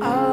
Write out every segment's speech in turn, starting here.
Oh.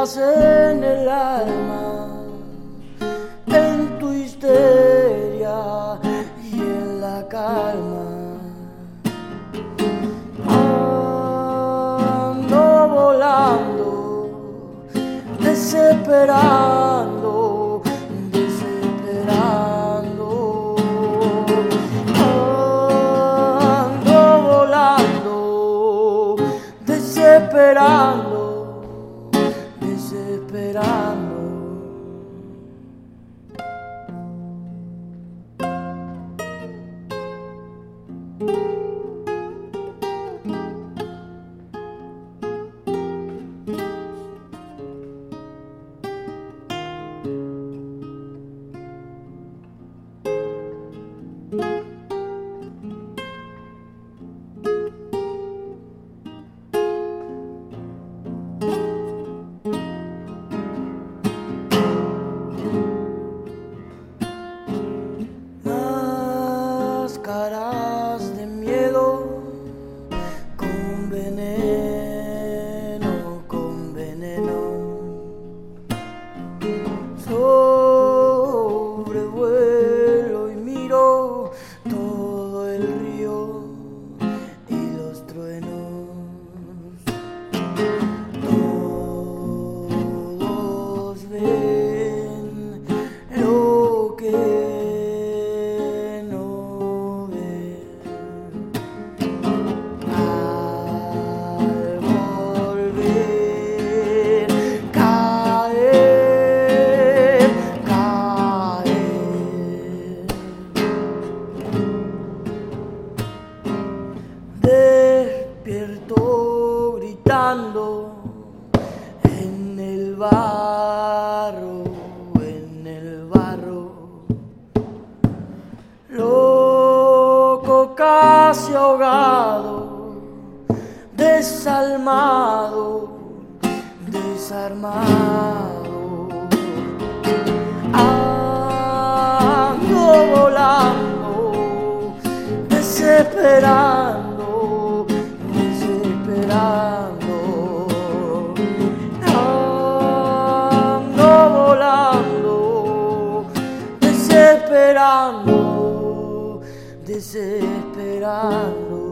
en el alma, en tu histeria y en la calma. Ando volando, desesperando, desesperando. Ando volando, desesperando. despierto gritando en el barro, en el barro. Loco, casi ahogado, desalmado, desarmado. Ando volando, desesperado. desesperando, desesperando.